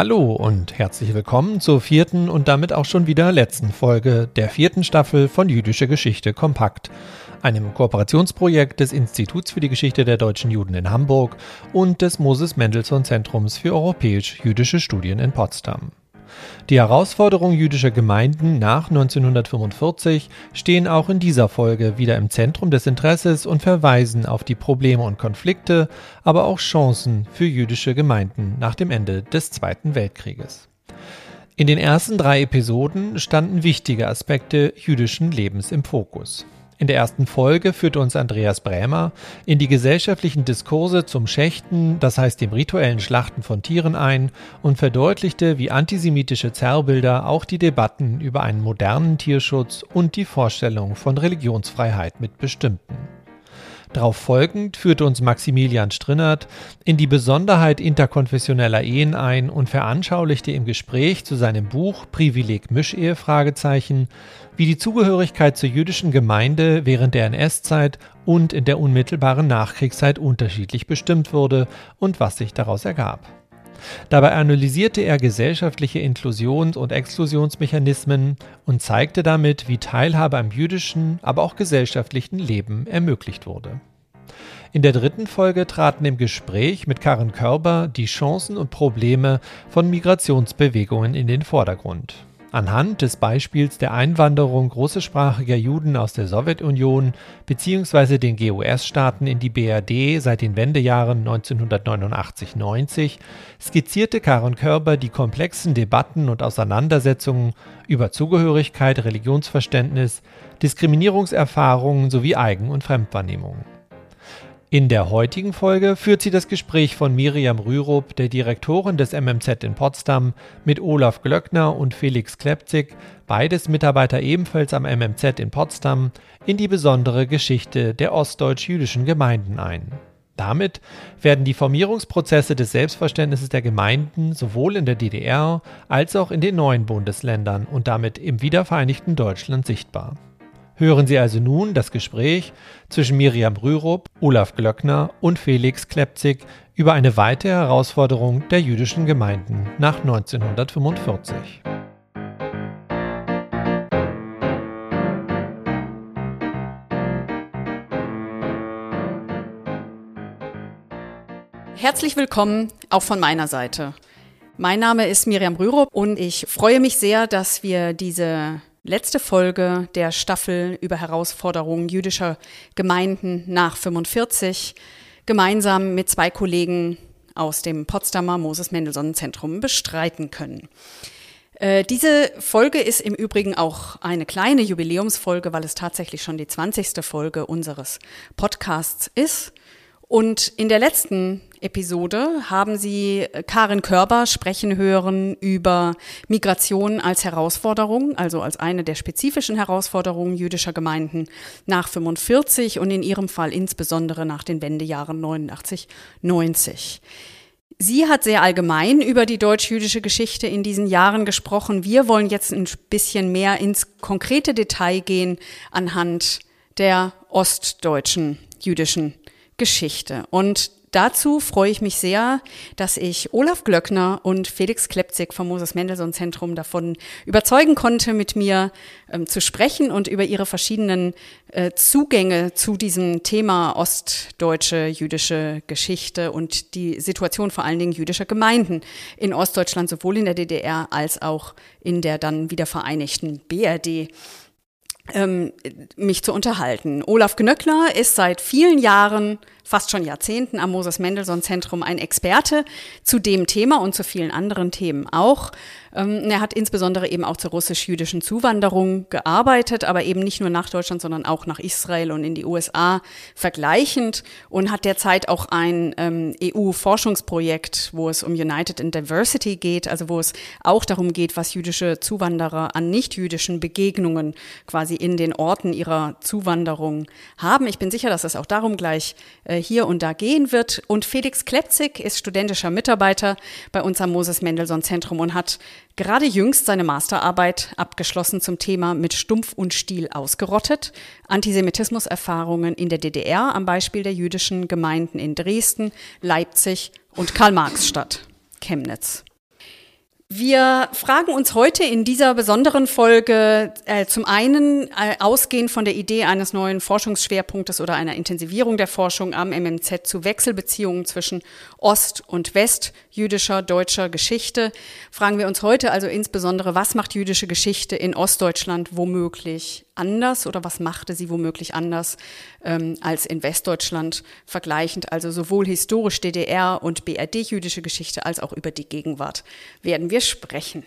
Hallo und herzlich willkommen zur vierten und damit auch schon wieder letzten Folge der vierten Staffel von Jüdische Geschichte Kompakt, einem Kooperationsprojekt des Instituts für die Geschichte der deutschen Juden in Hamburg und des Moses Mendelssohn Zentrums für europäisch-jüdische Studien in Potsdam. Die Herausforderungen jüdischer Gemeinden nach 1945 stehen auch in dieser Folge wieder im Zentrum des Interesses und verweisen auf die Probleme und Konflikte, aber auch Chancen für jüdische Gemeinden nach dem Ende des Zweiten Weltkrieges. In den ersten drei Episoden standen wichtige Aspekte jüdischen Lebens im Fokus. In der ersten Folge führte uns Andreas Brämer in die gesellschaftlichen Diskurse zum Schächten, das heißt dem rituellen Schlachten von Tieren ein und verdeutlichte, wie antisemitische Zerrbilder auch die Debatten über einen modernen Tierschutz und die Vorstellung von Religionsfreiheit mitbestimmten. Darauf folgend führte uns Maximilian Strinnert in die Besonderheit interkonfessioneller Ehen ein und veranschaulichte im Gespräch zu seinem Buch Privileg Mischehe wie die Zugehörigkeit zur jüdischen Gemeinde während der NS-Zeit und in der unmittelbaren Nachkriegszeit unterschiedlich bestimmt wurde und was sich daraus ergab. Dabei analysierte er gesellschaftliche Inklusions- und Exklusionsmechanismen und zeigte damit, wie Teilhabe am jüdischen, aber auch gesellschaftlichen Leben ermöglicht wurde. In der dritten Folge traten im Gespräch mit Karen Körber die Chancen und Probleme von Migrationsbewegungen in den Vordergrund. Anhand des Beispiels der Einwanderung russischsprachiger Juden aus der Sowjetunion bzw. den GUS-Staaten in die BRD seit den Wendejahren 1989-90 skizzierte Karen Körber die komplexen Debatten und Auseinandersetzungen über Zugehörigkeit, Religionsverständnis, Diskriminierungserfahrungen sowie Eigen- und Fremdwahrnehmungen. In der heutigen Folge führt sie das Gespräch von Miriam Rürup, der Direktorin des MMZ in Potsdam, mit Olaf Glöckner und Felix Klepzig, beides Mitarbeiter ebenfalls am MMZ in Potsdam, in die besondere Geschichte der ostdeutsch-jüdischen Gemeinden ein. Damit werden die Formierungsprozesse des Selbstverständnisses der Gemeinden sowohl in der DDR als auch in den neuen Bundesländern und damit im wiedervereinigten Deutschland sichtbar. Hören Sie also nun das Gespräch zwischen Miriam Rürup, Olaf Glöckner und Felix Klepzig über eine weitere Herausforderung der jüdischen Gemeinden nach 1945. Herzlich willkommen auch von meiner Seite. Mein Name ist Miriam Rürup und ich freue mich sehr, dass wir diese letzte Folge der Staffel über Herausforderungen jüdischer Gemeinden nach 45 gemeinsam mit zwei Kollegen aus dem Potsdamer Moses Mendelssohn Zentrum bestreiten können. Äh, diese Folge ist im Übrigen auch eine kleine Jubiläumsfolge, weil es tatsächlich schon die 20. Folge unseres Podcasts ist. Und in der letzten Episode haben Sie Karin Körber sprechen hören über Migration als Herausforderung, also als eine der spezifischen Herausforderungen jüdischer Gemeinden nach 45 und in ihrem Fall insbesondere nach den Wendejahren 89, 90. Sie hat sehr allgemein über die deutsch-jüdische Geschichte in diesen Jahren gesprochen. Wir wollen jetzt ein bisschen mehr ins konkrete Detail gehen anhand der ostdeutschen jüdischen Geschichte. Und Dazu freue ich mich sehr, dass ich Olaf Glöckner und Felix Klepzig vom Moses Mendelssohn Zentrum davon überzeugen konnte, mit mir ähm, zu sprechen und über ihre verschiedenen äh, Zugänge zu diesem Thema ostdeutsche jüdische Geschichte und die Situation vor allen Dingen jüdischer Gemeinden in Ostdeutschland, sowohl in der DDR als auch in der dann wieder vereinigten BRD ähm, mich zu unterhalten. Olaf Gnöckler ist seit vielen Jahren fast schon Jahrzehnten am Moses Mendelssohn Zentrum ein Experte zu dem Thema und zu vielen anderen Themen auch. Ähm, er hat insbesondere eben auch zur russisch-jüdischen Zuwanderung gearbeitet, aber eben nicht nur nach Deutschland, sondern auch nach Israel und in die USA vergleichend und hat derzeit auch ein ähm, EU-Forschungsprojekt, wo es um United in Diversity geht, also wo es auch darum geht, was jüdische Zuwanderer an nicht-jüdischen Begegnungen quasi in den Orten ihrer Zuwanderung haben. Ich bin sicher, dass es auch darum gleich äh, hier und da gehen wird. Und Felix Klepzig ist studentischer Mitarbeiter bei uns am Moses Mendelssohn Zentrum und hat gerade jüngst seine Masterarbeit abgeschlossen zum Thema mit Stumpf und Stiel ausgerottet. Antisemitismuserfahrungen in der DDR am Beispiel der jüdischen Gemeinden in Dresden, Leipzig und Karl-Marx-Stadt, Chemnitz. Wir fragen uns heute in dieser besonderen Folge äh, zum einen äh, ausgehend von der Idee eines neuen Forschungsschwerpunktes oder einer Intensivierung der Forschung am MMZ zu Wechselbeziehungen zwischen Ost- und Westjüdischer deutscher Geschichte, fragen wir uns heute also insbesondere, was macht jüdische Geschichte in Ostdeutschland womöglich anders oder was machte sie womöglich anders ähm, als in Westdeutschland vergleichend, also sowohl historisch DDR und BRD-jüdische Geschichte als auch über die Gegenwart werden wir sprechen.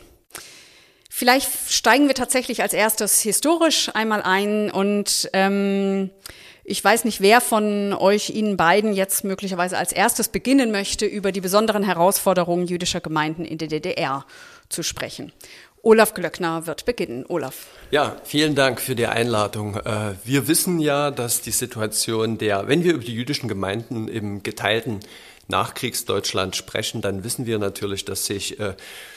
Vielleicht steigen wir tatsächlich als erstes historisch einmal ein und ähm, ich weiß nicht, wer von euch Ihnen beiden jetzt möglicherweise als erstes beginnen möchte, über die besonderen Herausforderungen jüdischer Gemeinden in der DDR zu sprechen. Olaf Glöckner wird beginnen. Olaf. Ja, vielen Dank für die Einladung. Äh, wir wissen ja, dass die Situation der, wenn wir über die jüdischen Gemeinden im geteilten Nachkriegsdeutschland sprechen, dann wissen wir natürlich, dass sich äh,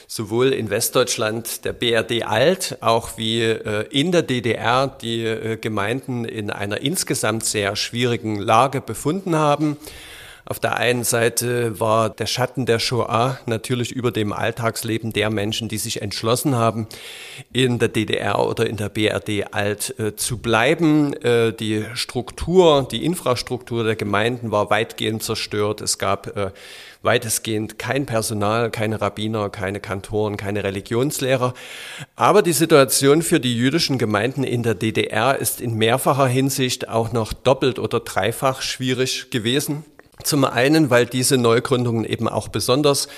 sowohl in Westdeutschland der BRD alt, auch wie äh, in der DDR die Gemeinden in einer insgesamt sehr schwierigen Lage befunden haben. Auf der einen Seite war der Schatten der Shoah natürlich über dem Alltagsleben der Menschen, die sich entschlossen haben, in der DDR oder in der BRD alt äh, zu bleiben. Äh, die Struktur, die Infrastruktur der Gemeinden war weitgehend zerstört. Es gab äh, weitestgehend kein Personal, keine Rabbiner, keine Kantoren, keine Religionslehrer. Aber die Situation für die jüdischen Gemeinden in der DDR ist in mehrfacher Hinsicht auch noch doppelt oder dreifach schwierig gewesen. Zum einen, weil diese Neugründungen eben auch besonders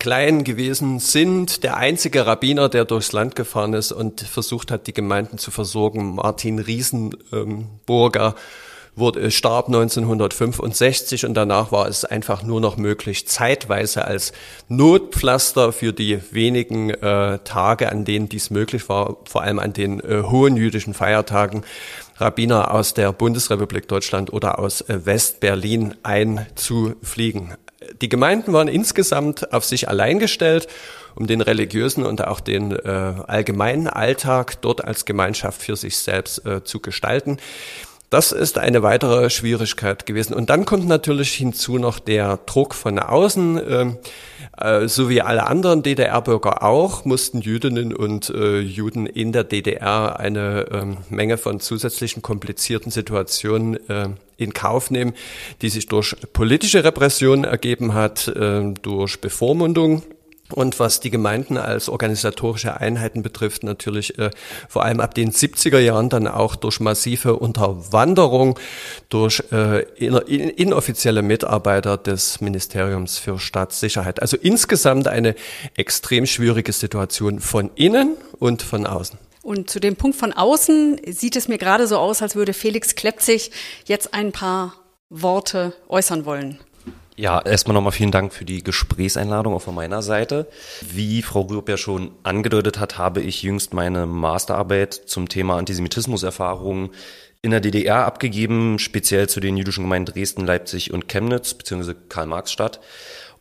klein gewesen sind. Der einzige Rabbiner, der durchs Land gefahren ist und versucht hat, die Gemeinden zu versorgen, Martin Riesenburger, wurde, starb 1965 und danach war es einfach nur noch möglich, zeitweise als Notpflaster für die wenigen äh, Tage, an denen dies möglich war, vor allem an den äh, hohen jüdischen Feiertagen, Rabbiner aus der Bundesrepublik Deutschland oder aus äh, West-Berlin einzufliegen. Die Gemeinden waren insgesamt auf sich allein gestellt, um den religiösen und auch den äh, allgemeinen Alltag dort als Gemeinschaft für sich selbst äh, zu gestalten. Das ist eine weitere Schwierigkeit gewesen. Und dann kommt natürlich hinzu noch der Druck von außen. Ähm, äh, so wie alle anderen DDR-Bürger auch, mussten Jüdinnen und äh, Juden in der DDR eine ähm, Menge von zusätzlichen komplizierten Situationen äh, in Kauf nehmen, die sich durch politische Repression ergeben hat, äh, durch Bevormundung und was die Gemeinden als organisatorische Einheiten betrifft, natürlich äh, vor allem ab den 70er Jahren dann auch durch massive Unterwanderung durch äh, inoffizielle Mitarbeiter des Ministeriums für Staatssicherheit. Also insgesamt eine extrem schwierige Situation von innen und von außen. Und zu dem Punkt von außen sieht es mir gerade so aus, als würde Felix Klepzig jetzt ein paar Worte äußern wollen. Ja, erstmal nochmal vielen Dank für die Gesprächseinladung auch von meiner Seite. Wie Frau Rürup ja schon angedeutet hat, habe ich jüngst meine Masterarbeit zum Thema Antisemitismuserfahrungen in der DDR abgegeben, speziell zu den jüdischen Gemeinden Dresden, Leipzig und Chemnitz bzw. Karl-Marx-Stadt.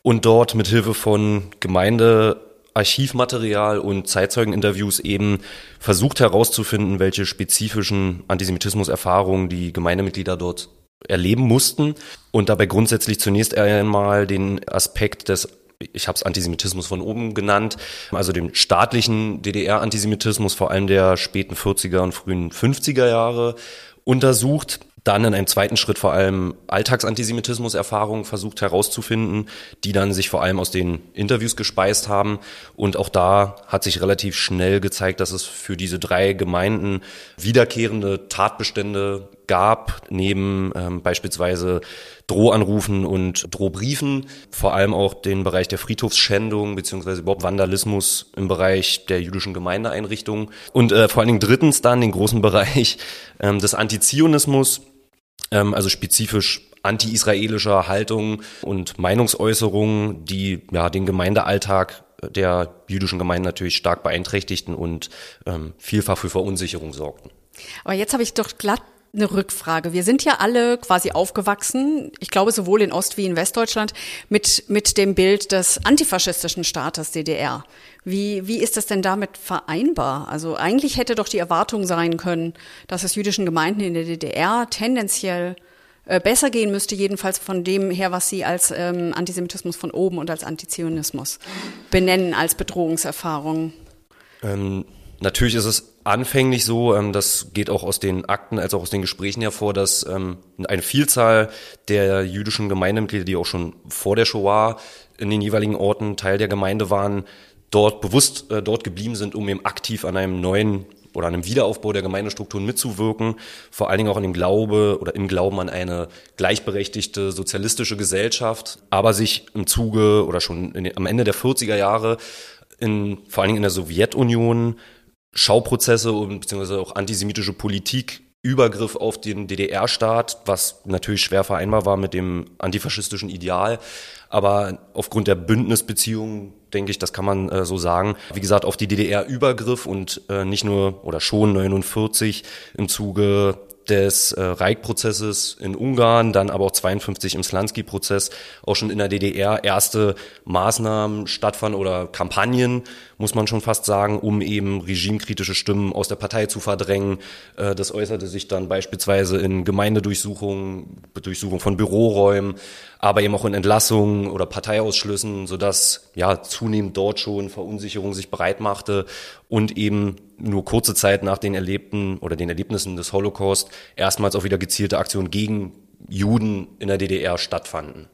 Und dort mit Hilfe von Gemeindearchivmaterial und Zeitzeugeninterviews eben versucht herauszufinden, welche spezifischen Antisemitismuserfahrungen die Gemeindemitglieder dort erleben mussten und dabei grundsätzlich zunächst einmal den Aspekt des ich habe es Antisemitismus von oben genannt, also dem staatlichen DDR-Antisemitismus, vor allem der späten 40er und frühen 50er Jahre, untersucht. Dann in einem zweiten Schritt vor allem Alltagsantisemitismus-Erfahrungen versucht herauszufinden, die dann sich vor allem aus den Interviews gespeist haben. Und auch da hat sich relativ schnell gezeigt, dass es für diese drei Gemeinden wiederkehrende Tatbestände gab, neben ähm, beispielsweise Drohanrufen und Drohbriefen, vor allem auch den Bereich der Friedhofsschändung beziehungsweise überhaupt Vandalismus im Bereich der jüdischen Gemeindeeinrichtungen und äh, vor allen Dingen drittens dann den großen Bereich ähm, des Antizionismus, ähm, also spezifisch anti-israelischer Haltung und Meinungsäußerungen, die ja den Gemeindealltag der jüdischen Gemeinden natürlich stark beeinträchtigten und ähm, vielfach für Verunsicherung sorgten. Aber jetzt habe ich doch glatt eine Rückfrage. Wir sind ja alle quasi aufgewachsen, ich glaube sowohl in Ost- wie in Westdeutschland, mit, mit dem Bild des antifaschistischen Staates DDR. Wie, wie ist das denn damit vereinbar? Also eigentlich hätte doch die Erwartung sein können, dass es jüdischen Gemeinden in der DDR tendenziell äh, besser gehen müsste, jedenfalls von dem her, was Sie als ähm, Antisemitismus von oben und als Antizionismus benennen, als Bedrohungserfahrung. Ähm, natürlich ist es anfänglich so, ähm, das geht auch aus den Akten als auch aus den Gesprächen hervor, dass ähm, eine Vielzahl der jüdischen Gemeindemitglieder, die auch schon vor der Shoah in den jeweiligen Orten Teil der Gemeinde waren, dort bewusst äh, dort geblieben sind, um eben aktiv an einem neuen oder an einem Wiederaufbau der Gemeindestrukturen mitzuwirken, vor allen Dingen auch in dem Glaube oder im Glauben an eine gleichberechtigte sozialistische Gesellschaft, aber sich im Zuge oder schon in, am Ende der 40er Jahre in, vor allen Dingen in der Sowjetunion Schauprozesse und beziehungsweise auch antisemitische Politik Übergriff auf den DDR-Staat, was natürlich schwer vereinbar war mit dem antifaschistischen Ideal. Aber aufgrund der Bündnisbeziehungen, denke ich, das kann man äh, so sagen. Wie gesagt, auf die DDR-Übergriff und äh, nicht nur oder schon 49 im Zuge des äh, Reich-Prozesses in Ungarn, dann aber auch 52 im Slansky-Prozess, auch schon in der DDR erste Maßnahmen stattfanden oder Kampagnen, muss man schon fast sagen, um eben regimekritische Stimmen aus der Partei zu verdrängen. Äh, das äußerte sich dann beispielsweise in Gemeindedurchsuchungen, Durchsuchung von Büroräumen, aber eben auch in Entlassungen oder Parteiausschlüssen, sodass ja zunehmend dort schon Verunsicherung sich breit machte und eben nur kurze Zeit nach den Erlebten oder den Erlebnissen des Holocaust erstmals auch wieder gezielte Aktionen gegen Juden in der DDR stattfanden.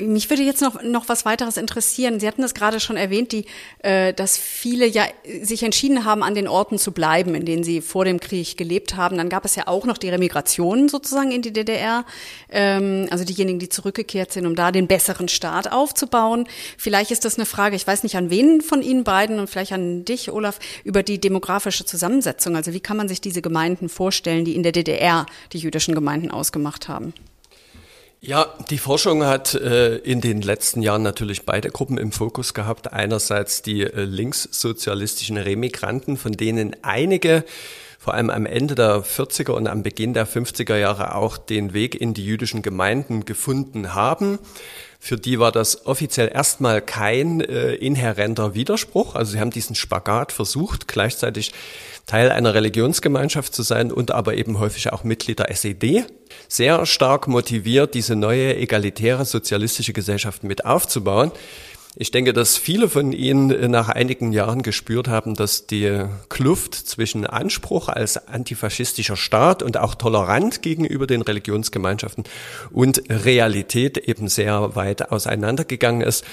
Mich würde jetzt noch, noch was weiteres interessieren. Sie hatten das gerade schon erwähnt, die, äh, dass viele ja sich entschieden haben, an den Orten zu bleiben, in denen sie vor dem Krieg gelebt haben. Dann gab es ja auch noch die Remigration sozusagen in die DDR, ähm, also diejenigen, die zurückgekehrt sind, um da den besseren Staat aufzubauen. Vielleicht ist das eine Frage, ich weiß nicht an wen von Ihnen beiden und vielleicht an dich, Olaf, über die demografische Zusammensetzung. Also wie kann man sich diese Gemeinden vorstellen, die in der DDR die jüdischen Gemeinden ausgemacht haben? Ja, die Forschung hat äh, in den letzten Jahren natürlich beide Gruppen im Fokus gehabt. Einerseits die äh, linkssozialistischen Remigranten, von denen einige vor allem am Ende der 40er und am Beginn der 50er Jahre auch den Weg in die jüdischen Gemeinden gefunden haben. Für die war das offiziell erstmal kein äh, inhärenter Widerspruch. Also sie haben diesen Spagat versucht, gleichzeitig Teil einer Religionsgemeinschaft zu sein und aber eben häufig auch Mitglied der SED. Sehr stark motiviert, diese neue egalitäre sozialistische Gesellschaft mit aufzubauen. Ich denke, dass viele von Ihnen nach einigen Jahren gespürt haben, dass die Kluft zwischen Anspruch als antifaschistischer Staat und auch tolerant gegenüber den Religionsgemeinschaften und Realität eben sehr weit auseinandergegangen ist.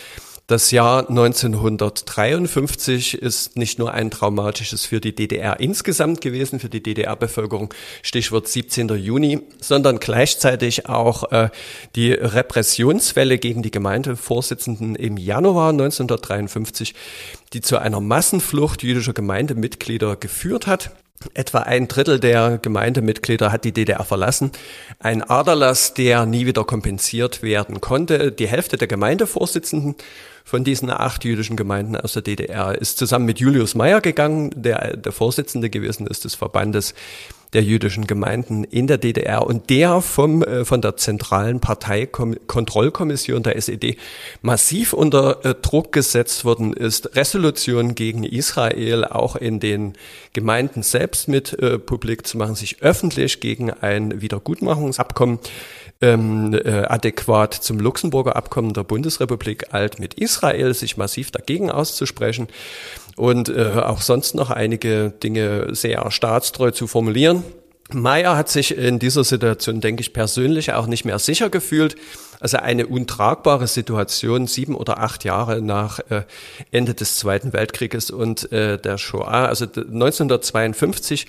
Das Jahr 1953 ist nicht nur ein traumatisches für die DDR insgesamt gewesen, für die DDR-Bevölkerung, Stichwort 17. Juni, sondern gleichzeitig auch äh, die Repressionswelle gegen die Gemeindevorsitzenden im Januar 1953, die zu einer Massenflucht jüdischer Gemeindemitglieder geführt hat. Etwa ein Drittel der Gemeindemitglieder hat die DDR verlassen. Ein Aderlass, der nie wieder kompensiert werden konnte. Die Hälfte der Gemeindevorsitzenden von diesen acht jüdischen Gemeinden aus der DDR ist zusammen mit Julius Meyer gegangen, der der Vorsitzende gewesen ist des Verbandes der jüdischen Gemeinden in der DDR und der vom, äh, von der zentralen Parteikontrollkommission der SED massiv unter äh, Druck gesetzt worden ist, Resolutionen gegen Israel auch in den Gemeinden selbst mit äh, publik zu machen, sich öffentlich gegen ein Wiedergutmachungsabkommen ähm, äh, adäquat zum Luxemburger Abkommen der Bundesrepublik alt mit Israel, sich massiv dagegen auszusprechen und äh, auch sonst noch einige Dinge sehr staatstreu zu formulieren. Meyer hat sich in dieser Situation, denke ich, persönlich auch nicht mehr sicher gefühlt. Also eine untragbare Situation, sieben oder acht Jahre nach äh, Ende des Zweiten Weltkrieges und äh, der Shoah. Also 1952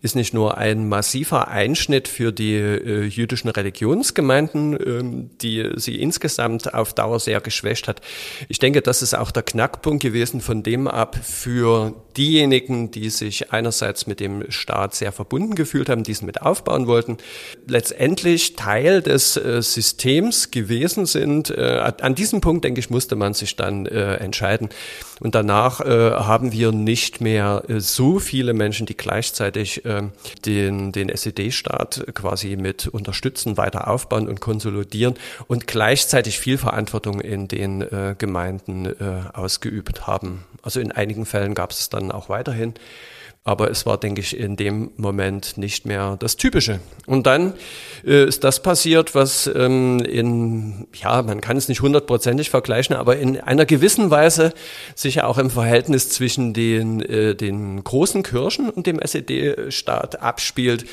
ist nicht nur ein massiver Einschnitt für die äh, jüdischen Religionsgemeinden, ähm, die sie insgesamt auf Dauer sehr geschwächt hat. Ich denke, das ist auch der Knackpunkt gewesen von dem ab für diejenigen, die sich einerseits mit dem Staat sehr verbunden gefühlt haben, diesen mit aufbauen wollten, letztendlich Teil des äh, Systems gewesen sind. Äh, an diesem Punkt, denke ich, musste man sich dann äh, entscheiden. Und danach äh, haben wir nicht mehr äh, so viele Menschen, die gleichzeitig äh, den, den SED-Staat quasi mit unterstützen, weiter aufbauen und konsolidieren und gleichzeitig viel Verantwortung in den äh, Gemeinden äh, ausgeübt haben. Also in einigen Fällen gab es dann auch weiterhin Aber es war, denke ich, in dem Moment nicht mehr das Typische. Und dann äh, ist das passiert, was ähm, in, ja, man kann es nicht hundertprozentig vergleichen, aber in einer gewissen Weise sich ja auch im Verhältnis zwischen den, äh, den großen Kirchen und dem SED-Staat abspielt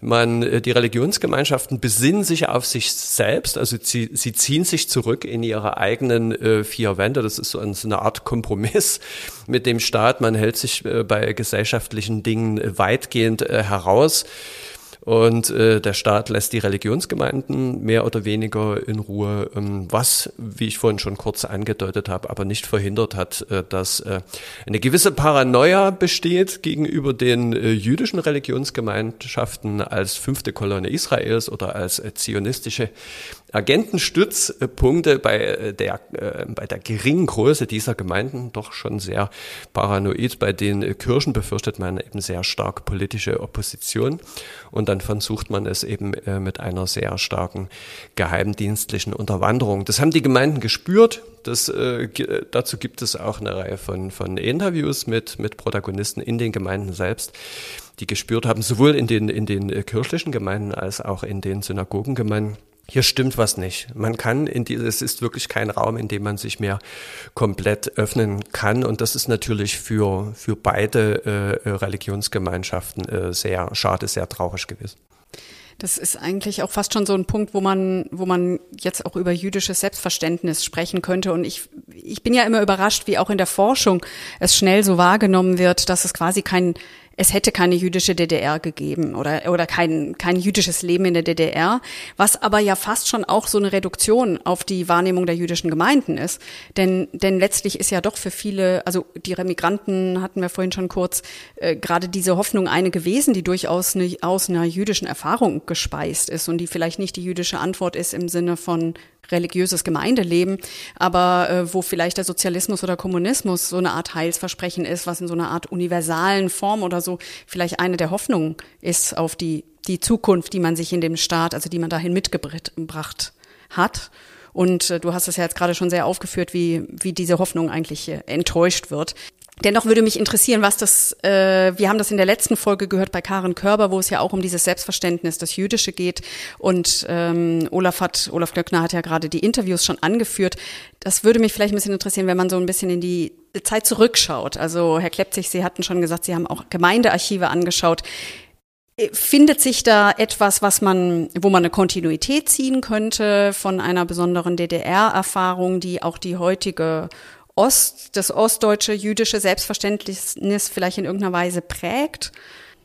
man, äh, die Religionsgemeinschaften besinnen sich auf sich selbst, also sie, sie ziehen sich zurück in ihre eigenen äh, vier Wände. Das ist so eine Art Kompromiss mit dem Staat. Man hält sich äh, bei gesellschaftlichen Dingen äh, weitgehend äh, heraus. Und äh, der Staat lässt die Religionsgemeinden mehr oder weniger in Ruhe, ähm, was, wie ich vorhin schon kurz angedeutet habe, aber nicht verhindert hat, äh, dass äh, eine gewisse Paranoia besteht gegenüber den äh, jüdischen Religionsgemeinschaften als fünfte Kolonne Israels oder als äh, zionistische Agentenstützpunkte bei äh, der, äh, bei der geringen Größe dieser Gemeinden doch schon sehr paranoid. Bei den äh, Kirchen befürchtet man eben sehr stark politische Opposition und dann versucht man es eben mit einer sehr starken geheimdienstlichen Unterwanderung. Das haben die Gemeinden gespürt. Das, äh, dazu gibt es auch eine Reihe von, von Interviews mit, mit Protagonisten in den Gemeinden selbst die gespürt haben, sowohl in den, in den kirchlichen Gemeinden als auch in den Synagogengemeinden, hier stimmt was nicht. Man kann in die, es ist wirklich kein Raum, in dem man sich mehr komplett öffnen kann. Und das ist natürlich für, für beide äh, Religionsgemeinschaften äh, sehr schade, sehr traurig gewesen. Das ist eigentlich auch fast schon so ein Punkt, wo man, wo man jetzt auch über jüdisches Selbstverständnis sprechen könnte. Und ich, ich bin ja immer überrascht, wie auch in der Forschung es schnell so wahrgenommen wird, dass es quasi kein es hätte keine jüdische DDR gegeben oder, oder kein, kein jüdisches Leben in der DDR, was aber ja fast schon auch so eine Reduktion auf die Wahrnehmung der jüdischen Gemeinden ist. Denn, denn letztlich ist ja doch für viele, also die Remigranten hatten wir vorhin schon kurz, äh, gerade diese Hoffnung eine gewesen, die durchaus eine, aus einer jüdischen Erfahrung gespeist ist und die vielleicht nicht die jüdische Antwort ist im Sinne von religiöses Gemeindeleben, aber äh, wo vielleicht der Sozialismus oder Kommunismus so eine Art Heilsversprechen ist, was in so einer Art universalen Form oder so vielleicht eine der Hoffnungen ist auf die, die Zukunft, die man sich in dem Staat, also die man dahin mitgebracht hat. Und äh, du hast es ja jetzt gerade schon sehr aufgeführt, wie, wie diese Hoffnung eigentlich äh, enttäuscht wird. Dennoch würde mich interessieren, was das, äh, wir haben das in der letzten Folge gehört bei Karen Körber, wo es ja auch um dieses Selbstverständnis, das Jüdische geht. Und ähm, Olaf hat, Olaf Glöckner hat ja gerade die Interviews schon angeführt. Das würde mich vielleicht ein bisschen interessieren, wenn man so ein bisschen in die Zeit zurückschaut. Also Herr Klepzig, Sie hatten schon gesagt, Sie haben auch Gemeindearchive angeschaut. Findet sich da etwas, was man, wo man eine Kontinuität ziehen könnte von einer besonderen DDR-Erfahrung, die auch die heutige Ost, das ostdeutsche jüdische Selbstverständnis vielleicht in irgendeiner Weise prägt?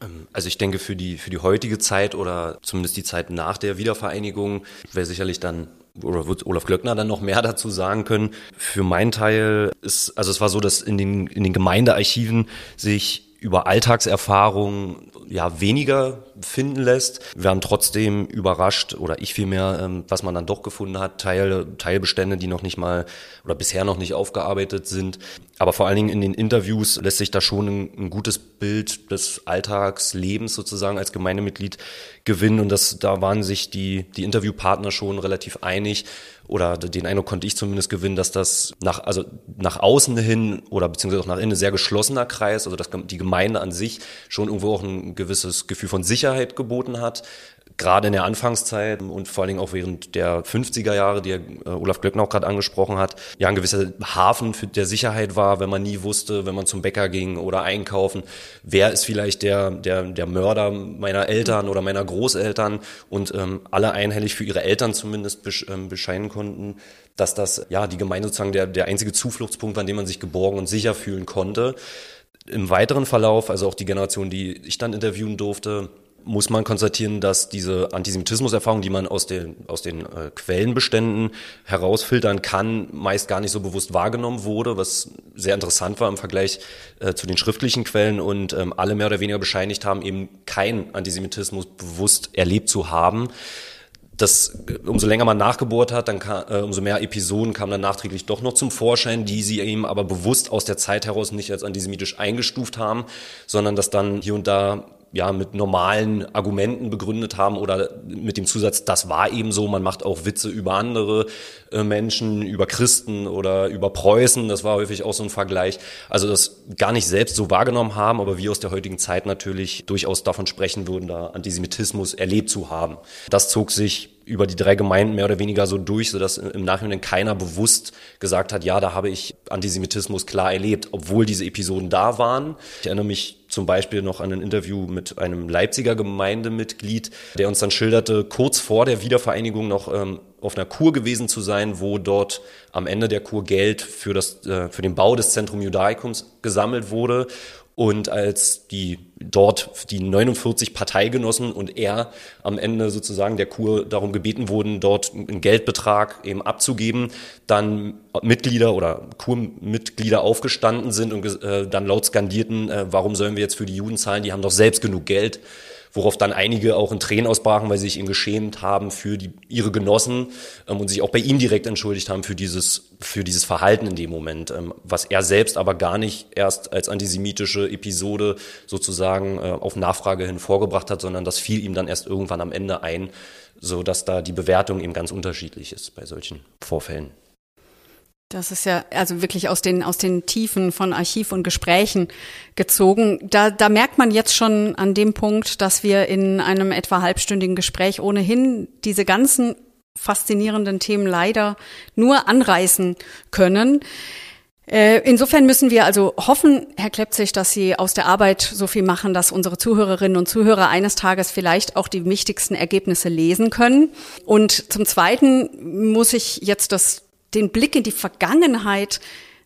Ähm, also ich denke, für die, für die heutige Zeit oder zumindest die Zeit nach der Wiedervereinigung wäre sicherlich dann oder wird Olaf Glöckner dann noch mehr dazu sagen können. Für meinen Teil ist, also es war so, dass in den, in den Gemeindearchiven sich über Alltagserfahrungen ja weniger finden lässt. Wir waren trotzdem überrascht oder ich vielmehr, ähm, was man dann doch gefunden hat, Teil, Teilbestände, die noch nicht mal oder bisher noch nicht aufgearbeitet sind. Aber vor allen Dingen in den Interviews lässt sich da schon ein, ein gutes Bild des Alltagslebens sozusagen als Gemeindemitglied gewinnen. Und das da waren sich die die Interviewpartner schon relativ einig. Oder den Eindruck konnte ich zumindest gewinnen, dass das nach, also nach außen hin oder beziehungsweise auch nach innen sehr geschlossener Kreis, also dass die Gemeinde an sich schon irgendwo auch ein gewisses Gefühl von Sicherheit geboten hat gerade in der Anfangszeit und vor allen Dingen auch während der 50er Jahre, die äh, Olaf Glöckner auch gerade angesprochen hat, ja ein gewisser Hafen für der Sicherheit war, wenn man nie wusste, wenn man zum Bäcker ging oder einkaufen, wer ist vielleicht der, der, der Mörder meiner Eltern oder meiner Großeltern und ähm, alle einhellig für ihre Eltern zumindest ähm, bescheinen konnten, dass das ja die Gemeinde sozusagen der, der einzige Zufluchtspunkt war, an dem man sich geborgen und sicher fühlen konnte. Im weiteren Verlauf, also auch die Generation, die ich dann interviewen durfte, muss man konstatieren, dass diese Antisemitismuserfahrung, die man aus den, aus den äh, Quellenbeständen herausfiltern kann, meist gar nicht so bewusst wahrgenommen wurde, was sehr interessant war im Vergleich äh, zu den schriftlichen Quellen und ähm, alle mehr oder weniger bescheinigt haben, eben keinen Antisemitismus bewusst erlebt zu haben. Das, äh, umso länger man nachgebohrt hat, dann kam, äh, umso mehr Episoden kamen dann nachträglich doch noch zum Vorschein, die sie eben aber bewusst aus der Zeit heraus nicht als antisemitisch eingestuft haben, sondern dass dann hier und da ja mit normalen Argumenten begründet haben oder mit dem Zusatz, das war eben so, man macht auch Witze über andere äh, Menschen, über Christen oder über Preußen, das war häufig auch so ein Vergleich. Also das gar nicht selbst so wahrgenommen haben, aber wir aus der heutigen Zeit natürlich durchaus davon sprechen würden, da Antisemitismus erlebt zu haben. Das zog sich über die drei Gemeinden mehr oder weniger so durch, sodass im Nachhinein keiner bewusst gesagt hat, ja, da habe ich Antisemitismus klar erlebt, obwohl diese Episoden da waren. Ich erinnere mich zum Beispiel noch an ein Interview mit einem Leipziger Gemeindemitglied, der uns dann schilderte, kurz vor der Wiedervereinigung noch ähm, auf einer Kur gewesen zu sein, wo dort am Ende der Kur Geld für, das, äh, für den Bau des Zentrum Judaikums gesammelt wurde und als die dort die 49 Parteigenossen und er am Ende sozusagen der Kur darum gebeten wurden, dort einen Geldbetrag eben abzugeben, dann Mitglieder oder Kurmitglieder aufgestanden sind und äh, dann laut skandierten, äh, warum sollen wir jetzt für die Juden zahlen, die haben doch selbst genug Geld worauf dann einige auch in Tränen ausbrachen, weil sie sich ihm geschämt haben für die, ihre Genossen ähm, und sich auch bei ihm direkt entschuldigt haben für dieses, für dieses Verhalten in dem Moment, ähm, was er selbst aber gar nicht erst als antisemitische Episode sozusagen äh, auf Nachfrage hin vorgebracht hat, sondern das fiel ihm dann erst irgendwann am Ende ein, so dass da die Bewertung eben ganz unterschiedlich ist bei solchen Vorfällen. Das ist ja also wirklich aus den, aus den Tiefen von Archiv und Gesprächen gezogen. Da, da merkt man jetzt schon an dem Punkt, dass wir in einem etwa halbstündigen Gespräch ohnehin diese ganzen faszinierenden Themen leider nur anreißen können. Äh, insofern müssen wir also hoffen, Herr Klepzig, dass Sie aus der Arbeit so viel machen, dass unsere Zuhörerinnen und Zuhörer eines Tages vielleicht auch die wichtigsten Ergebnisse lesen können. Und zum Zweiten muss ich jetzt das den Blick in die Vergangenheit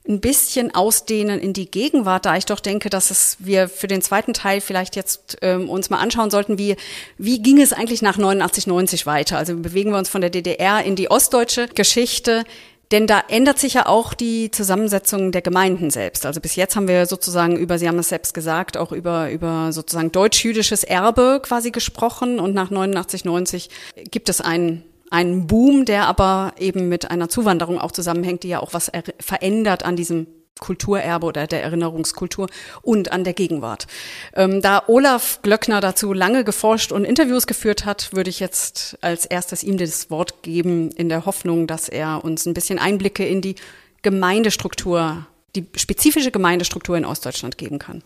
ein bisschen ausdehnen in die Gegenwart, da ich doch denke, dass es wir für den zweiten Teil vielleicht jetzt ähm, uns mal anschauen sollten, wie wie ging es eigentlich nach 89 90 weiter? Also bewegen wir uns von der DDR in die ostdeutsche Geschichte. Denn da ändert sich ja auch die Zusammensetzung der Gemeinden selbst. Also bis jetzt haben wir sozusagen über, Sie haben es selbst gesagt, auch über, über sozusagen deutsch-jüdisches Erbe quasi gesprochen. Und nach 89, 90 gibt es einen ein Boom, der aber eben mit einer Zuwanderung auch zusammenhängt, die ja auch was verändert an diesem Kulturerbe oder der Erinnerungskultur und an der Gegenwart. Ähm, da Olaf Glöckner dazu lange geforscht und Interviews geführt hat, würde ich jetzt als erstes ihm das Wort geben, in der Hoffnung, dass er uns ein bisschen Einblicke in die Gemeindestruktur, die spezifische Gemeindestruktur in Ostdeutschland geben kann.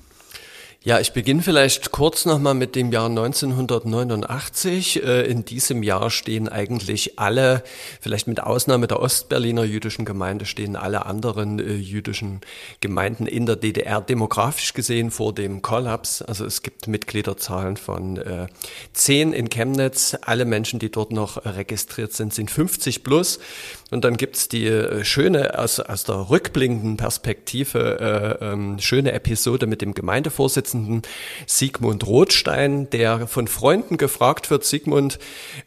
Ja, ich beginne vielleicht kurz nochmal mit dem Jahr 1989. Äh, in diesem Jahr stehen eigentlich alle, vielleicht mit Ausnahme der Ostberliner jüdischen Gemeinde, stehen alle anderen äh, jüdischen Gemeinden in der DDR demografisch gesehen vor dem Kollaps. Also es gibt Mitgliederzahlen von äh, 10 in Chemnitz. Alle Menschen, die dort noch registriert sind, sind 50 plus. Und dann gibt's die äh, schöne, aus, aus der rückblickenden Perspektive, äh, ähm, schöne Episode mit dem Gemeindevorsitzenden Sigmund Rothstein, der von Freunden gefragt wird, Sigmund,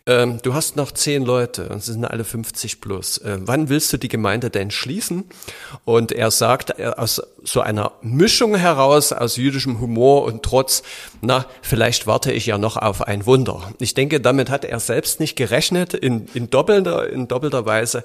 äh, du hast noch zehn Leute und sie sind alle 50 plus. Äh, wann willst du die Gemeinde denn schließen? Und er sagt äh, aus so einer Mischung heraus, aus jüdischem Humor und Trotz, na, vielleicht warte ich ja noch auf ein Wunder. Ich denke, damit hat er selbst nicht gerechnet, in, in doppelter, in doppelter Weise.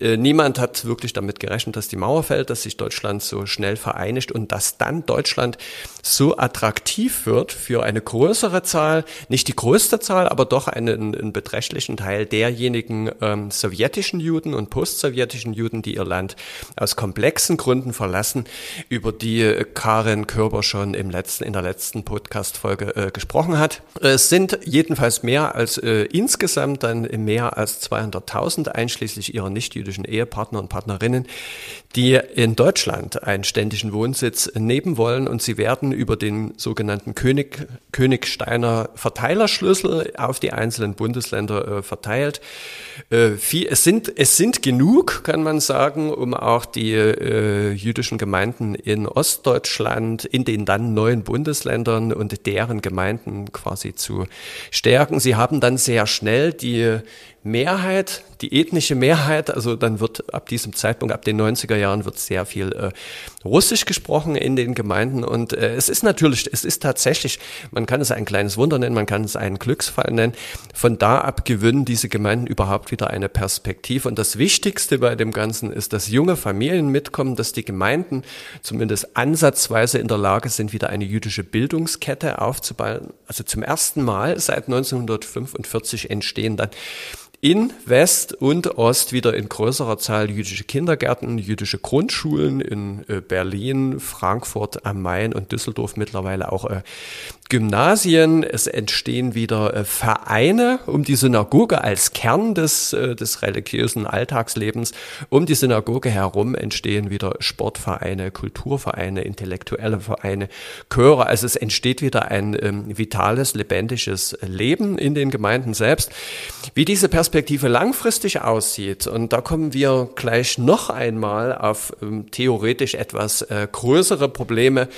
niemand hat wirklich damit gerechnet, dass die Mauer fällt, dass sich Deutschland so schnell vereinigt und dass dann Deutschland so attraktiv wird für eine größere Zahl, nicht die größte Zahl, aber doch einen, einen beträchtlichen Teil derjenigen ähm, sowjetischen Juden und postsowjetischen Juden, die ihr Land aus komplexen Gründen verlassen, über die äh, Karin Körber schon im letzten, in der letzten Podcast-Folge äh, gesprochen hat. Es sind jedenfalls mehr als äh, insgesamt dann mehr als 200.000 einschließlich ihrer nicht-jüdischen Ehepartner und Partnerinnen, die in Deutschland einen ständigen Wohnsitz nehmen wollen und sie werden über den sogenannten König, Königsteiner Verteilerschlüssel auf die einzelnen Bundesländer äh, verteilt. Äh, es, sind, es sind genug, kann man sagen, um auch die äh, jüdischen Gemeinden in Ostdeutschland, in den dann neuen Bundesländern und deren Gemeinden quasi zu stärken. Sie haben dann sehr schnell die Mehrheit, die ethnische Mehrheit, also dann wird ab diesem Zeitpunkt, ab den 90er Jahren, wird sehr viel äh, Russisch gesprochen in den Gemeinden und äh, es ist natürlich, es ist tatsächlich, man kann es ein kleines Wunder nennen, man kann es einen Glücksfall nennen. Von da ab gewinnen diese Gemeinden überhaupt wieder eine Perspektive und das Wichtigste bei dem Ganzen ist, dass junge Familien mitkommen, dass die Gemeinden zumindest ansatzweise in der Lage sind, wieder eine jüdische Bildungskette aufzubauen. Also zum ersten Mal seit 1945 entstehen dann in West und Ost wieder in größerer Zahl jüdische Kindergärten, jüdische Grundschulen in äh, Berlin, Frankfurt am Main und Düsseldorf mittlerweile auch äh, Gymnasien. Es entstehen wieder äh, Vereine um die Synagoge als Kern des, des religiösen Alltagslebens. Um die Synagoge herum entstehen wieder Sportvereine, Kulturvereine, intellektuelle Vereine, Chöre. Also es entsteht wieder ein ähm, vitales, lebendiges Leben in den Gemeinden selbst. Wie diese Perspektive Perspektive langfristig aussieht, und da kommen wir gleich noch einmal auf ähm, theoretisch etwas äh, größere Probleme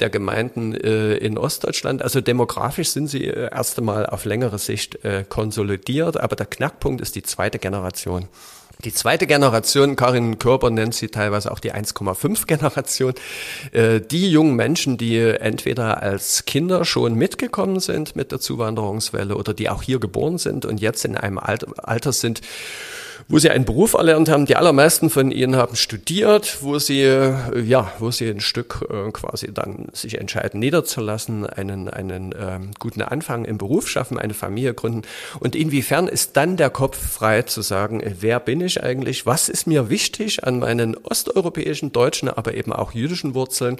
der Gemeinden äh, in Ostdeutschland. Also demografisch sind sie äh, erst einmal auf längere Sicht äh, konsolidiert, aber der Knackpunkt ist die zweite Generation. Die zweite Generation, Karin Körper nennt sie teilweise auch die 1,5 Generation, äh, die jungen Menschen, die entweder als Kinder schon mitgekommen sind mit der Zuwanderungswelle oder die auch hier geboren sind und jetzt in einem Alter sind, wo sie einen Beruf erlernt haben. Die allermeisten von ihnen haben studiert, wo sie, ja, wo sie ein Stück äh, quasi dann sich entscheiden, niederzulassen, einen, einen ähm, guten Anfang im Beruf schaffen, eine Familie gründen. Und inwiefern ist dann der Kopf frei zu sagen, äh, wer bin ich eigentlich? Was ist mir wichtig an meinen osteuropäischen, deutschen, aber eben auch jüdischen Wurzeln?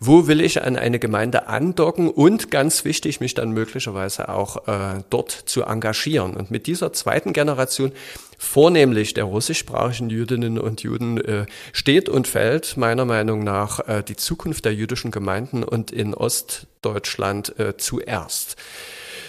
Wo will ich an eine Gemeinde andocken? Und ganz wichtig, mich dann möglicherweise auch äh, dort zu engagieren. Und mit dieser zweiten Generation vornehmlich der russischsprachigen Jüdinnen und Juden äh, steht und fällt meiner Meinung nach äh, die Zukunft der jüdischen Gemeinden und in Ostdeutschland äh, zuerst.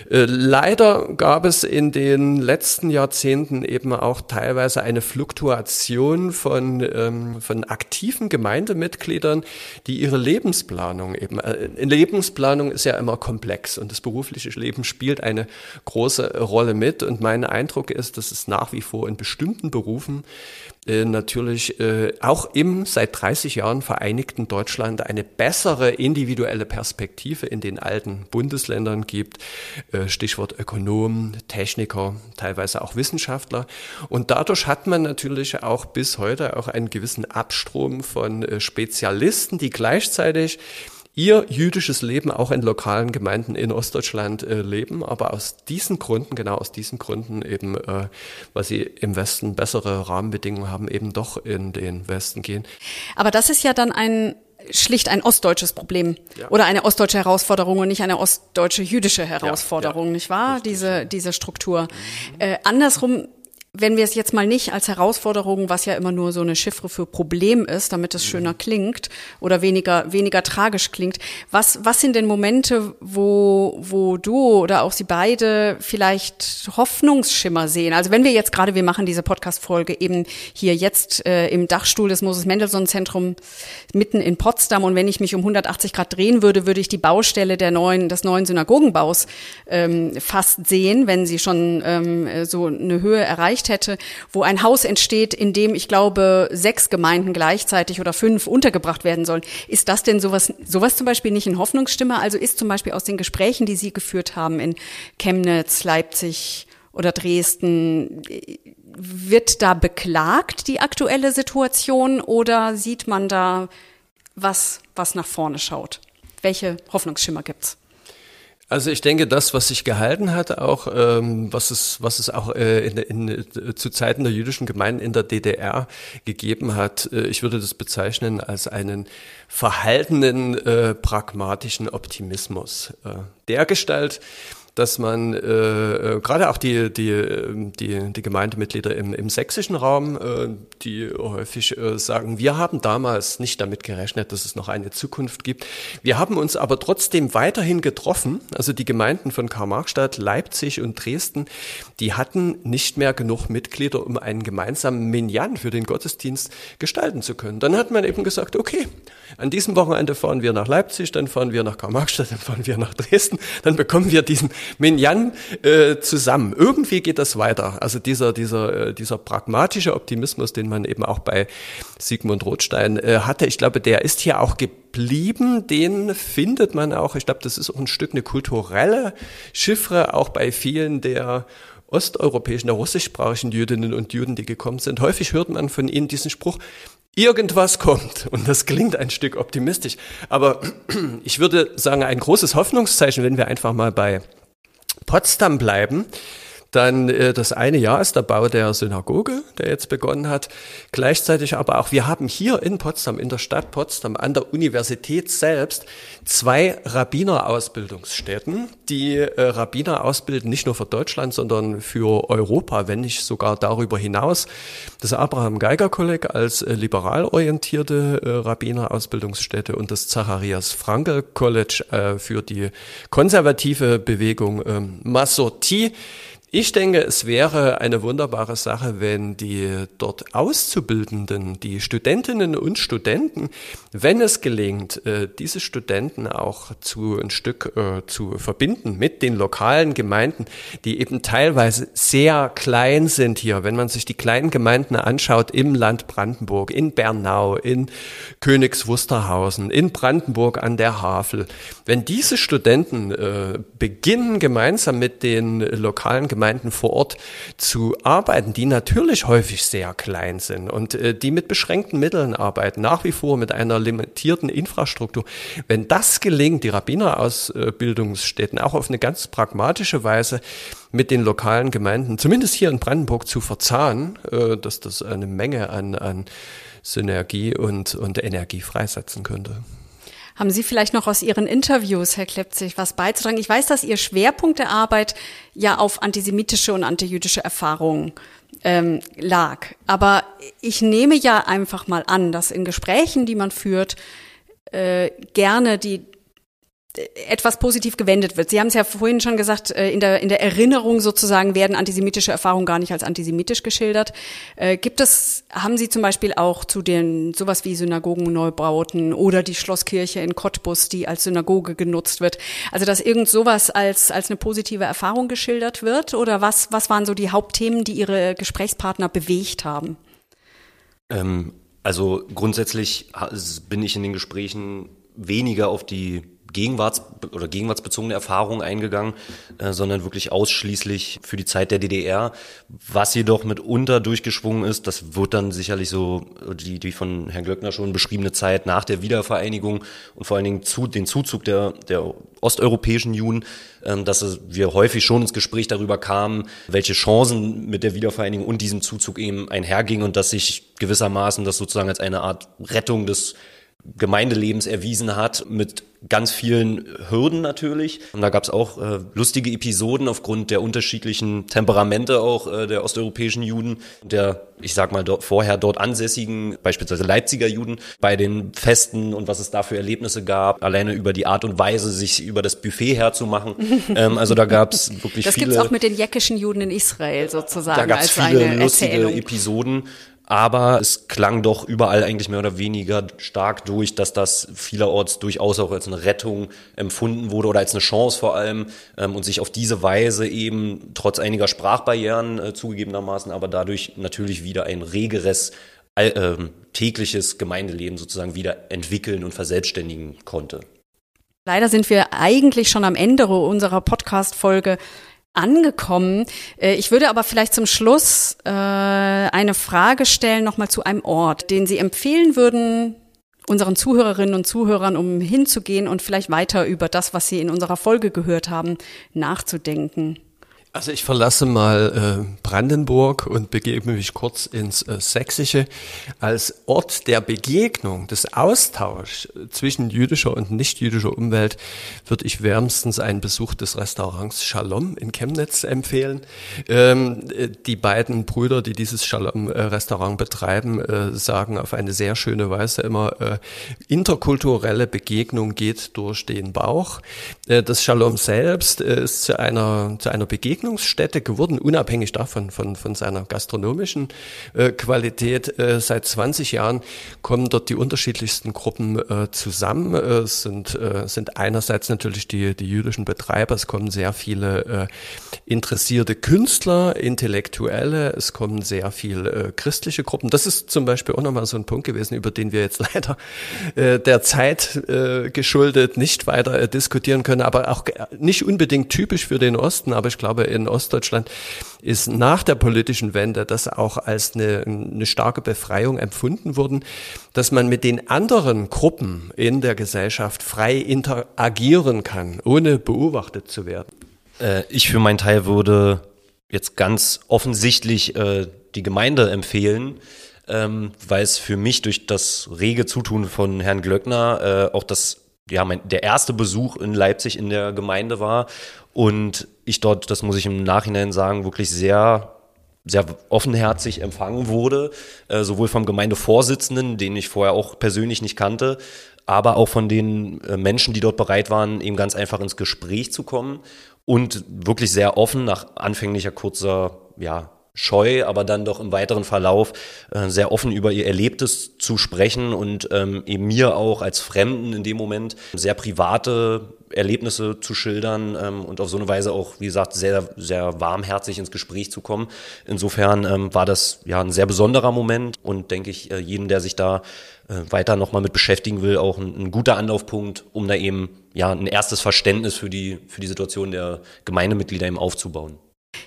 Äh, leider gab es in den letzten Jahrzehnten eben auch teilweise eine Fluktuation von, ähm, von aktiven Gemeindemitgliedern, die ihre Lebensplanung eben, äh, Lebensplanung ist ja immer komplex und das berufliche Leben spielt eine große Rolle mit. Und mein Eindruck ist, dass es nach wie vor in bestimmten Berufen äh, natürlich äh, auch im seit 30 Jahren vereinigten Deutschland eine bessere individuelle Perspektive in den alten Bundesländern gibt. Äh, Stichwort Ökonomen, Techniker, teilweise auch Wissenschaftler. Und dadurch hat man natürlich auch bis heute auch einen gewissen Abstrom von äh, Spezialisten, die gleichzeitig ihr jüdisches Leben auch in lokalen Gemeinden in Ostdeutschland äh, leben, aber aus diesen Gründen, genau aus diesen Gründen eben, äh, weil sie im Westen bessere Rahmenbedingungen haben, eben doch in den Westen gehen. Aber das ist ja dann ein schlicht ein ostdeutsches Problem ja. oder eine ostdeutsche Herausforderung und nicht eine ostdeutsche jüdische Herausforderung, ja, ja. nicht wahr? Richtig. Diese diese Struktur. Mhm. Äh, andersrum wenn wir es jetzt mal nicht als Herausforderung, was ja immer nur so eine Chiffre für Problem ist, damit es schöner klingt oder weniger, weniger tragisch klingt, was, was sind denn Momente, wo, wo du oder auch sie beide vielleicht Hoffnungsschimmer sehen? Also wenn wir jetzt gerade, wir machen diese Podcast-Folge eben hier jetzt äh, im Dachstuhl des Moses Mendelssohn Zentrum mitten in Potsdam und wenn ich mich um 180 Grad drehen würde, würde ich die Baustelle der neuen, des neuen Synagogenbaus ähm, fast sehen, wenn sie schon ähm, so eine Höhe erreicht hätte, wo ein Haus entsteht, in dem ich glaube sechs Gemeinden gleichzeitig oder fünf untergebracht werden sollen. Ist das denn sowas, sowas zum Beispiel nicht in Hoffnungsstimme? Also ist zum Beispiel aus den Gesprächen, die Sie geführt haben in Chemnitz, Leipzig oder Dresden, wird da beklagt die aktuelle Situation oder sieht man da was, was nach vorne schaut? Welche Hoffnungsschimmer gibt's? Also ich denke, das, was sich gehalten hat, auch ähm, was es, was es auch äh, in, in, äh, zu Zeiten der jüdischen Gemeinden in der DDR gegeben hat, äh, ich würde das bezeichnen als einen verhaltenen, äh, pragmatischen Optimismus. Äh, der Gestalt, dass man äh, äh, gerade auch die, die, die, die Gemeindemitglieder im, im sächsischen Raum, äh, die häufig äh, sagen, wir haben damals nicht damit gerechnet, dass es noch eine Zukunft gibt. Wir haben uns aber trotzdem weiterhin getroffen. Also die Gemeinden von Karl-Marx-Stadt, Leipzig und Dresden, die hatten nicht mehr genug Mitglieder, um einen gemeinsamen Minyan für den Gottesdienst gestalten zu können. Dann hat man eben gesagt, okay, an diesem Wochenende fahren wir nach Leipzig, dann fahren wir nach Karl-Marx-Stadt, dann fahren wir nach Dresden, dann bekommen wir diesen Minyan äh, zusammen. Irgendwie geht das weiter. Also dieser, dieser, äh, dieser pragmatische Optimismus, den man eben auch bei Sigmund Rothstein äh, hatte, ich glaube, der ist hier auch geblieben. Den findet man auch, ich glaube, das ist auch ein Stück eine kulturelle Chiffre, auch bei vielen der osteuropäischen, der russischsprachigen Jüdinnen und Juden, die gekommen sind. Häufig hört man von ihnen diesen Spruch, irgendwas kommt. Und das klingt ein Stück optimistisch. Aber ich würde sagen, ein großes Hoffnungszeichen, wenn wir einfach mal bei Potsdam bleiben, dann äh, das eine Jahr ist der Bau der Synagoge, der jetzt begonnen hat. Gleichzeitig aber auch, wir haben hier in Potsdam, in der Stadt Potsdam, an der Universität selbst zwei Rabbinerausbildungsstätten, die äh, Rabbiner ausbilden, nicht nur für Deutschland, sondern für Europa, wenn nicht sogar darüber hinaus. Das Abraham Geiger Kolleg als äh, liberal orientierte äh, Rabbinerausbildungsstätte und das Zacharias Frankel College äh, für die konservative Bewegung ähm, Massorti. Ich denke, es wäre eine wunderbare Sache, wenn die dort Auszubildenden, die Studentinnen und Studenten, wenn es gelingt, äh, diese Studenten auch zu ein Stück äh, zu verbinden mit den lokalen Gemeinden, die eben teilweise sehr klein sind hier. Wenn man sich die kleinen Gemeinden anschaut im Land Brandenburg, in Bernau, in Königs Wusterhausen, in Brandenburg an der Havel, wenn diese Studenten äh, beginnen, gemeinsam mit den lokalen Gemeinden Gemeinden vor Ort zu arbeiten, die natürlich häufig sehr klein sind und äh, die mit beschränkten Mitteln arbeiten, nach wie vor mit einer limitierten Infrastruktur. Wenn das gelingt, die Rabbinerausbildungsstätten auch auf eine ganz pragmatische Weise mit den lokalen Gemeinden, zumindest hier in Brandenburg, zu verzahnen, äh, dass das eine Menge an, an Synergie und, und Energie freisetzen könnte. Haben Sie vielleicht noch aus Ihren Interviews, Herr Klepzig, was beizutragen? Ich weiß, dass Ihr Schwerpunkt der Arbeit ja auf antisemitische und antijüdische Erfahrungen ähm, lag. Aber ich nehme ja einfach mal an, dass in Gesprächen, die man führt, äh, gerne die etwas positiv gewendet wird. Sie haben es ja vorhin schon gesagt, äh, in der, in der Erinnerung sozusagen werden antisemitische Erfahrungen gar nicht als antisemitisch geschildert. Äh, gibt es, haben Sie zum Beispiel auch zu den sowas wie Synagogen-Neubauten oder die Schlosskirche in Cottbus, die als Synagoge genutzt wird, also dass irgend sowas als, als eine positive Erfahrung geschildert wird? Oder was, was waren so die Hauptthemen, die Ihre Gesprächspartner bewegt haben? Ähm, also grundsätzlich bin ich in den Gesprächen weniger auf die Gegenwarts- oder gegenwartsbezogene Erfahrungen eingegangen, äh, sondern wirklich ausschließlich für die Zeit der DDR. Was jedoch mitunter durchgeschwungen ist, das wird dann sicherlich so die, die von Herrn Glöckner schon beschriebene Zeit nach der Wiedervereinigung und vor allen Dingen zu, den Zuzug der, der osteuropäischen Juden, äh, dass wir häufig schon ins Gespräch darüber kamen, welche Chancen mit der Wiedervereinigung und diesem Zuzug eben einhergingen und dass sich gewissermaßen das sozusagen als eine Art Rettung des Gemeindelebens erwiesen hat, mit ganz vielen Hürden natürlich. Und da gab es auch äh, lustige Episoden aufgrund der unterschiedlichen Temperamente auch äh, der osteuropäischen Juden, der, ich sag mal, dort, vorher dort ansässigen, beispielsweise Leipziger Juden, bei den Festen und was es da für Erlebnisse gab, alleine über die Art und Weise, sich über das Buffet herzumachen. ähm, also da gab es wirklich das viele... Das gibt es auch mit den jäckischen Juden in Israel sozusagen Da gab es viele lustige Erzählung. Episoden aber es klang doch überall eigentlich mehr oder weniger stark durch, dass das vielerorts durchaus auch als eine Rettung empfunden wurde oder als eine Chance vor allem ähm, und sich auf diese Weise eben trotz einiger Sprachbarrieren äh, zugegebenermaßen, aber dadurch natürlich wieder ein regeres äh, tägliches Gemeindeleben sozusagen wieder entwickeln und verselbstständigen konnte. Leider sind wir eigentlich schon am Ende unserer Podcast-Folge angekommen. Äh, ich würde aber vielleicht zum Schluss äh, eine Frage stellen, nochmal zu einem Ort, den Sie empfehlen würden, unseren Zuhörerinnen und Zuhörern, um hinzugehen und vielleicht weiter über das, was Sie in unserer Folge gehört haben, nachzudenken. Also ich verlasse mal äh, Brandenburg und begebe mich kurz ins äh, Sächsische. Als Ort der Begegnung, des Austauschs zwischen jüdischer und nichtjüdischer Umwelt würde ich wärmstens einen Besuch des Restaurants Shalom in Chemnitz empfehlen. Ähm, äh, die beiden Brüder, die dieses Shalom-Restaurant betreiben, äh, sagen auf eine sehr schöne Weise immer, äh, interkulturelle Begegnung geht durch den Bauch. Äh, das Shalom selbst ist zu einer, zu einer Begegnung Begegnungsstätte geworden, unabhängig davon, von, von seiner gastronomischen äh, Qualität. Äh, seit 20 Jahren kommen dort die unterschiedlichsten Gruppen äh, zusammen. Äh, es sind, äh, sind einerseits natürlich die, die jüdischen Betreiber, es kommen sehr viele äh, interessierte Künstler, Intellektuelle, es kommen sehr viele christliche Gruppen. Das ist zum Beispiel auch nochmal so ein Punkt gewesen, über den wir jetzt leider der Zeit geschuldet nicht weiter diskutieren können, aber auch nicht unbedingt typisch für den Osten, aber ich glaube, in Ostdeutschland ist nach der politischen Wende das auch als eine, eine starke Befreiung empfunden worden, dass man mit den anderen Gruppen in der Gesellschaft frei interagieren kann, ohne beobachtet zu werden. Äh, ich für meinen Teil würde jetzt ganz offensichtlich äh, die Gemeinde empfehlen, ähm, weil es für mich durch das rege Zutun von Herrn Glöckner äh, auch das ja, mein, der erste Besuch in Leipzig in der Gemeinde war und ich dort, das muss ich im Nachhinein sagen, wirklich sehr sehr offenherzig empfangen wurde, äh, sowohl vom Gemeindevorsitzenden, den ich vorher auch persönlich nicht kannte, aber auch von den äh, Menschen, die dort bereit waren, eben ganz einfach ins Gespräch zu kommen und wirklich sehr offen nach anfänglicher kurzer ja, scheu, aber dann doch im weiteren Verlauf äh, sehr offen über ihr Erlebtes zu sprechen und ähm, eben mir auch als Fremden in dem Moment sehr private Erlebnisse zu schildern ähm, und auf so eine Weise auch, wie gesagt, sehr, sehr warmherzig ins Gespräch zu kommen. Insofern ähm, war das ja ein sehr besonderer Moment und denke ich, äh, jeden, der sich da äh, weiter nochmal mit beschäftigen will, auch ein, ein, guter Anlaufpunkt, um da eben ja ein erstes Verständnis für die, für die Situation der Gemeindemitglieder eben aufzubauen.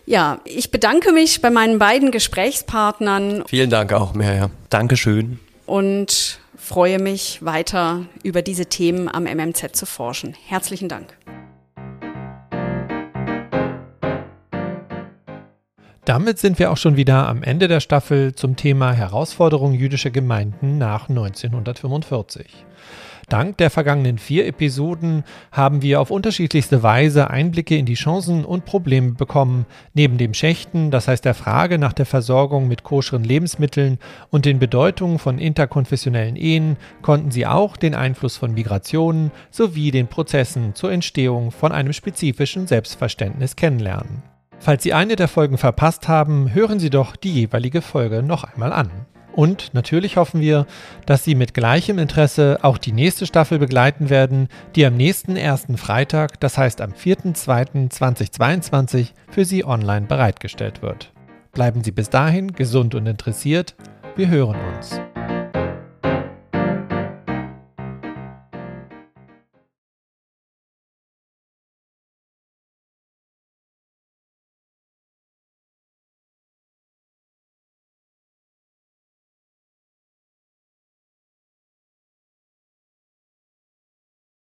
Ja, ich bedanke mich bei meinen beiden Gesprächspartnern. Vielen Dank auch, Mirja. Dankeschön. Und freue mich weiter über diese Themen am MMZ zu forschen. Herzlichen Dank. Damit sind wir auch schon wieder am Ende der Staffel zum Thema Herausforderungen jüdischer Gemeinden nach 1945. Dank der vergangenen vier Episoden haben wir auf unterschiedlichste Weise Einblicke in die Chancen und Probleme bekommen. Neben dem Schächten, das heißt der Frage nach der Versorgung mit koscheren Lebensmitteln und den Bedeutungen von interkonfessionellen Ehen, konnten sie auch den Einfluss von Migrationen sowie den Prozessen zur Entstehung von einem spezifischen Selbstverständnis kennenlernen. Falls Sie eine der Folgen verpasst haben, hören Sie doch die jeweilige Folge noch einmal an. Und natürlich hoffen wir, dass Sie mit gleichem Interesse auch die nächste Staffel begleiten werden, die am nächsten ersten Freitag, das heißt am 4.2.2022, für Sie online bereitgestellt wird. Bleiben Sie bis dahin gesund und interessiert. Wir hören uns.